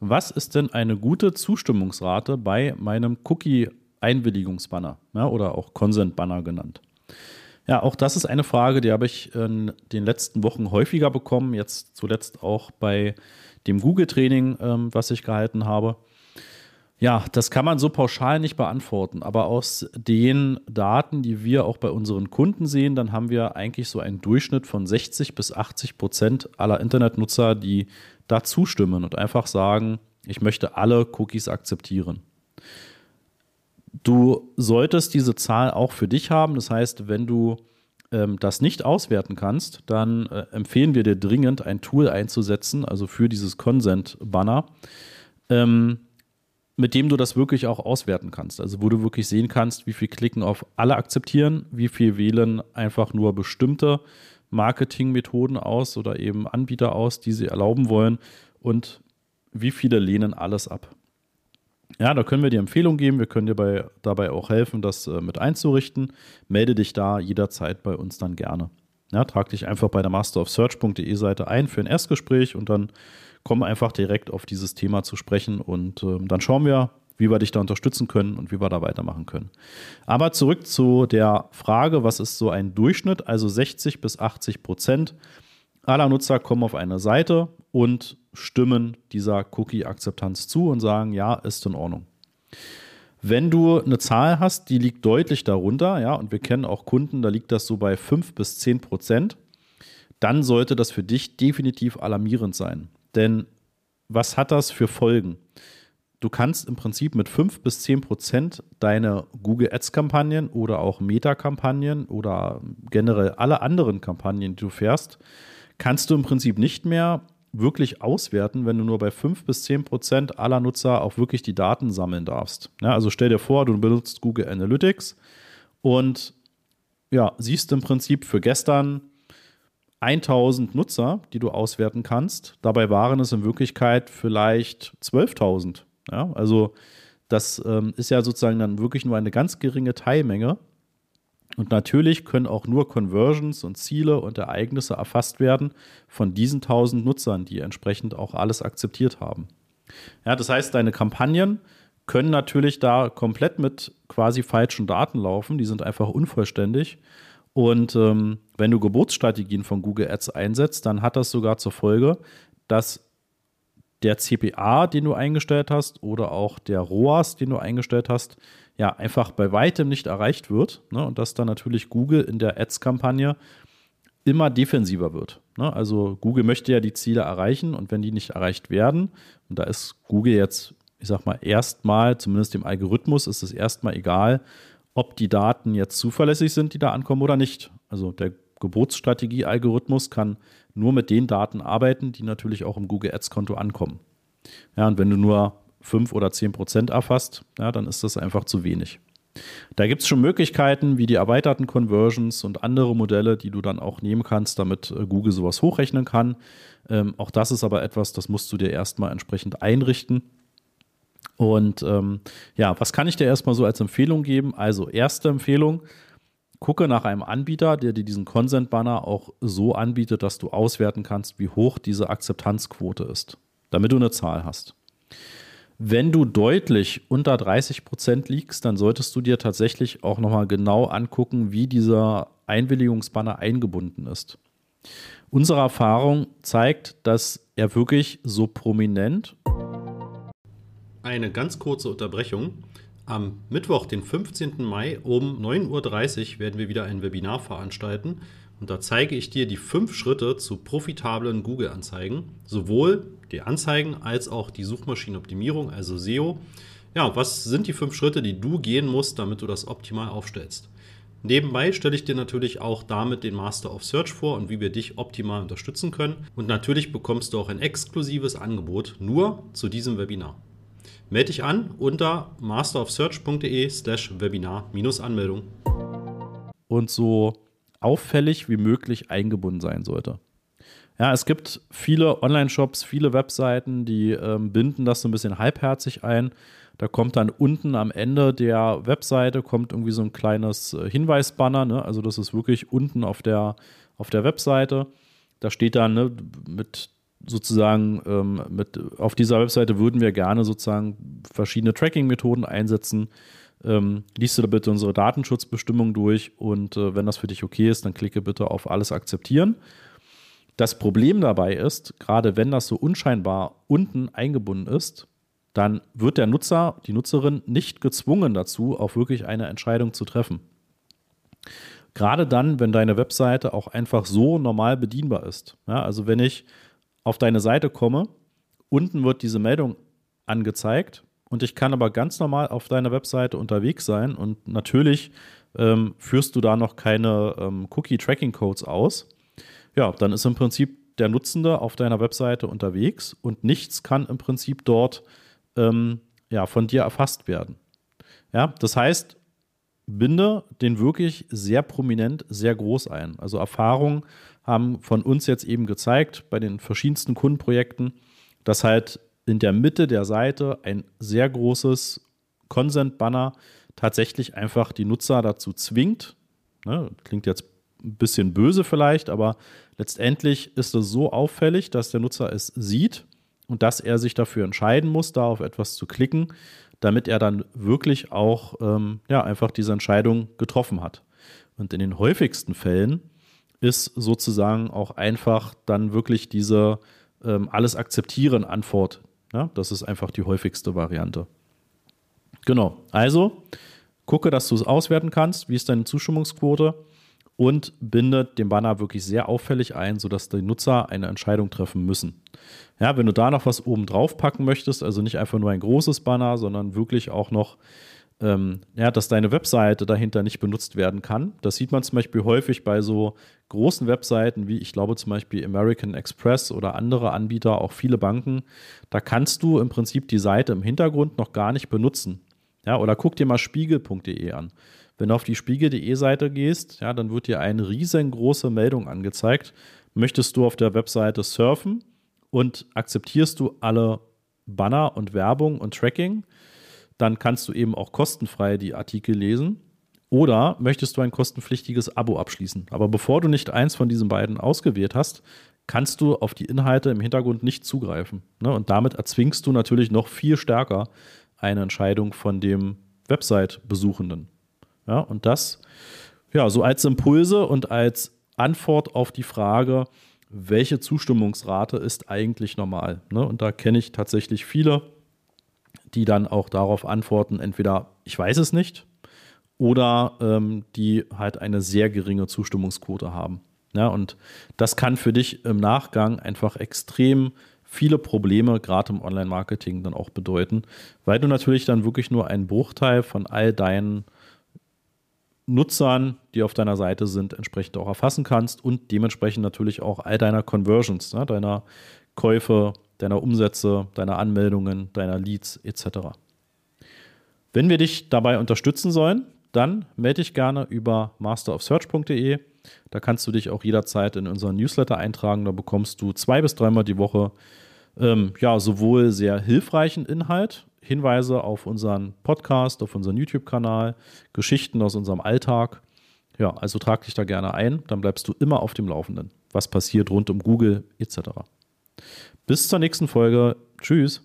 was ist denn eine gute Zustimmungsrate bei meinem Cookie-Einwilligungsbanner ja, oder auch Consent-Banner genannt? Ja, auch das ist eine Frage, die habe ich in den letzten Wochen häufiger bekommen, jetzt zuletzt auch bei dem Google-Training, ähm, was ich gehalten habe. Ja, das kann man so pauschal nicht beantworten, aber aus den Daten, die wir auch bei unseren Kunden sehen, dann haben wir eigentlich so einen Durchschnitt von 60 bis 80 Prozent aller Internetnutzer, die da zustimmen und einfach sagen, ich möchte alle Cookies akzeptieren. Du solltest diese Zahl auch für dich haben. Das heißt, wenn du ähm, das nicht auswerten kannst, dann äh, empfehlen wir dir dringend, ein Tool einzusetzen, also für dieses Consent-Banner, ähm, mit dem du das wirklich auch auswerten kannst. Also wo du wirklich sehen kannst, wie viel klicken auf alle akzeptieren, wie viel wählen einfach nur bestimmte Marketingmethoden aus oder eben Anbieter aus, die sie erlauben wollen und wie viele lehnen alles ab. Ja, da können wir dir Empfehlungen geben. Wir können dir bei, dabei auch helfen, das äh, mit einzurichten. Melde dich da jederzeit bei uns dann gerne. Ja, trag dich einfach bei der masterofsearch.de Seite ein für ein Erstgespräch und dann komm einfach direkt auf dieses Thema zu sprechen und äh, dann schauen wir, wie wir dich da unterstützen können und wie wir da weitermachen können. Aber zurück zu der Frage, was ist so ein Durchschnitt? Also 60 bis 80 Prozent aller Nutzer kommen auf eine Seite und stimmen dieser Cookie-Akzeptanz zu und sagen, ja, ist in Ordnung. Wenn du eine Zahl hast, die liegt deutlich darunter, ja, und wir kennen auch Kunden, da liegt das so bei 5 bis 10 Prozent, dann sollte das für dich definitiv alarmierend sein. Denn was hat das für Folgen? Du kannst im Prinzip mit 5 bis 10 Prozent deine Google Ads-Kampagnen oder auch Meta-Kampagnen oder generell alle anderen Kampagnen, die du fährst, kannst du im Prinzip nicht mehr wirklich auswerten, wenn du nur bei 5 bis 10 Prozent aller Nutzer auch wirklich die Daten sammeln darfst. Ja, also stell dir vor, du benutzt Google Analytics und ja, siehst im Prinzip für gestern 1000 Nutzer, die du auswerten kannst. Dabei waren es in Wirklichkeit vielleicht 12.000. Ja, also das ähm, ist ja sozusagen dann wirklich nur eine ganz geringe Teilmenge. Und natürlich können auch nur Conversions und Ziele und Ereignisse erfasst werden von diesen 1000 Nutzern, die entsprechend auch alles akzeptiert haben. Ja, das heißt, deine Kampagnen können natürlich da komplett mit quasi falschen Daten laufen. Die sind einfach unvollständig. Und ähm, wenn du Geburtsstrategien von Google Ads einsetzt, dann hat das sogar zur Folge, dass der CPA, den du eingestellt hast, oder auch der ROAS, den du eingestellt hast, ja einfach bei weitem nicht erreicht wird. Ne? Und dass dann natürlich Google in der Ads-Kampagne immer defensiver wird. Ne? Also Google möchte ja die Ziele erreichen und wenn die nicht erreicht werden, und da ist Google jetzt, ich sag mal, erstmal, zumindest dem Algorithmus, ist es erstmal egal, ob die Daten jetzt zuverlässig sind, die da ankommen oder nicht. Also der Geburtsstrategie-Algorithmus kann nur mit den Daten arbeiten, die natürlich auch im Google Ads-Konto ankommen. Ja, und wenn du nur 5 oder 10 Prozent erfasst, ja, dann ist das einfach zu wenig. Da gibt es schon Möglichkeiten wie die erweiterten Conversions und andere Modelle, die du dann auch nehmen kannst, damit äh, Google sowas hochrechnen kann. Ähm, auch das ist aber etwas, das musst du dir erstmal entsprechend einrichten. Und ähm, ja, was kann ich dir erstmal so als Empfehlung geben? Also, erste Empfehlung, gucke nach einem Anbieter, der dir diesen Consent-Banner auch so anbietet, dass du auswerten kannst, wie hoch diese Akzeptanzquote ist, damit du eine Zahl hast. Wenn du deutlich unter 30 Prozent liegst, dann solltest du dir tatsächlich auch nochmal genau angucken, wie dieser Einwilligungsbanner eingebunden ist. Unsere Erfahrung zeigt, dass er wirklich so prominent. Eine ganz kurze Unterbrechung. Am Mittwoch, den 15. Mai um 9.30 Uhr werden wir wieder ein Webinar veranstalten und da zeige ich dir die fünf Schritte zu profitablen Google-Anzeigen, sowohl die Anzeigen als auch die Suchmaschinenoptimierung, also SEO. Ja, was sind die fünf Schritte, die du gehen musst, damit du das optimal aufstellst? Nebenbei stelle ich dir natürlich auch damit den Master of Search vor und wie wir dich optimal unterstützen können. Und natürlich bekommst du auch ein exklusives Angebot nur zu diesem Webinar. Melde dich an unter masterofsearch.de slash Webinar-Anmeldung. Und so auffällig wie möglich eingebunden sein sollte. Ja, es gibt viele Online-Shops, viele Webseiten, die ähm, binden das so ein bisschen halbherzig ein. Da kommt dann unten am Ende der Webseite kommt irgendwie so ein kleines äh, Hinweisbanner. Ne? Also das ist wirklich unten auf der, auf der Webseite. Da steht dann ne, mit sozusagen ähm, mit, auf dieser Webseite würden wir gerne sozusagen verschiedene Tracking-Methoden einsetzen. Ähm, liest du da bitte unsere Datenschutzbestimmung durch und äh, wenn das für dich okay ist, dann klicke bitte auf alles akzeptieren. Das Problem dabei ist, gerade wenn das so unscheinbar unten eingebunden ist, dann wird der Nutzer, die Nutzerin nicht gezwungen dazu, auch wirklich eine Entscheidung zu treffen. Gerade dann, wenn deine Webseite auch einfach so normal bedienbar ist. Ja, also wenn ich auf deine Seite komme, unten wird diese Meldung angezeigt und ich kann aber ganz normal auf deiner Webseite unterwegs sein und natürlich ähm, führst du da noch keine ähm, Cookie-Tracking-Codes aus. Ja, dann ist im Prinzip der Nutzende auf deiner Webseite unterwegs und nichts kann im Prinzip dort ähm, ja, von dir erfasst werden. Ja, das heißt, binde den wirklich sehr prominent, sehr groß ein. Also Erfahrungen haben von uns jetzt eben gezeigt, bei den verschiedensten Kundenprojekten, dass halt in der Mitte der Seite ein sehr großes Consent-Banner tatsächlich einfach die Nutzer dazu zwingt. Ne, klingt jetzt ein bisschen böse vielleicht, aber letztendlich ist es so auffällig, dass der Nutzer es sieht und dass er sich dafür entscheiden muss, da auf etwas zu klicken, damit er dann wirklich auch ähm, ja, einfach diese Entscheidung getroffen hat. Und in den häufigsten Fällen ist sozusagen auch einfach dann wirklich diese ähm, alles akzeptieren Antwort. Ja, das ist einfach die häufigste Variante. Genau, also gucke, dass du es auswerten kannst. Wie ist deine Zustimmungsquote? Und binde den Banner wirklich sehr auffällig ein, sodass die Nutzer eine Entscheidung treffen müssen. Ja, wenn du da noch was oben drauf packen möchtest, also nicht einfach nur ein großes Banner, sondern wirklich auch noch, ähm, ja, dass deine Webseite dahinter nicht benutzt werden kann. Das sieht man zum Beispiel häufig bei so großen Webseiten wie, ich glaube zum Beispiel American Express oder andere Anbieter, auch viele Banken. Da kannst du im Prinzip die Seite im Hintergrund noch gar nicht benutzen. Ja, oder guck dir mal spiegel.de an. Wenn du auf die spiegel.de Seite gehst, ja, dann wird dir eine riesengroße Meldung angezeigt. Möchtest du auf der Webseite surfen? und akzeptierst du alle Banner und Werbung und Tracking, dann kannst du eben auch kostenfrei die Artikel lesen. Oder möchtest du ein kostenpflichtiges Abo abschließen? Aber bevor du nicht eins von diesen beiden ausgewählt hast, kannst du auf die Inhalte im Hintergrund nicht zugreifen. Ne? Und damit erzwingst du natürlich noch viel stärker eine Entscheidung von dem Website-Besuchenden. Ja, und das, ja, so als Impulse und als Antwort auf die Frage, welche Zustimmungsrate ist eigentlich normal. Ne? Und da kenne ich tatsächlich viele, die dann auch darauf antworten, entweder ich weiß es nicht oder ähm, die halt eine sehr geringe Zustimmungsquote haben. Ja, und das kann für dich im Nachgang einfach extrem viele Probleme, gerade im Online-Marketing, dann auch bedeuten, weil du natürlich dann wirklich nur einen Bruchteil von all deinen Nutzern, die auf deiner Seite sind, entsprechend auch erfassen kannst und dementsprechend natürlich auch all deiner Conversions, ne, deiner Käufe, deiner Umsätze, deiner Anmeldungen, deiner Leads etc. Wenn wir dich dabei unterstützen sollen, dann melde dich gerne über masterofsearch.de. Da kannst du dich auch jederzeit in unseren Newsletter eintragen. Da bekommst du zwei bis dreimal die Woche ähm, ja, sowohl sehr hilfreichen Inhalt Hinweise auf unseren Podcast, auf unseren YouTube-Kanal, Geschichten aus unserem Alltag. Ja, also trag dich da gerne ein, dann bleibst du immer auf dem Laufenden, was passiert rund um Google etc. Bis zur nächsten Folge. Tschüss.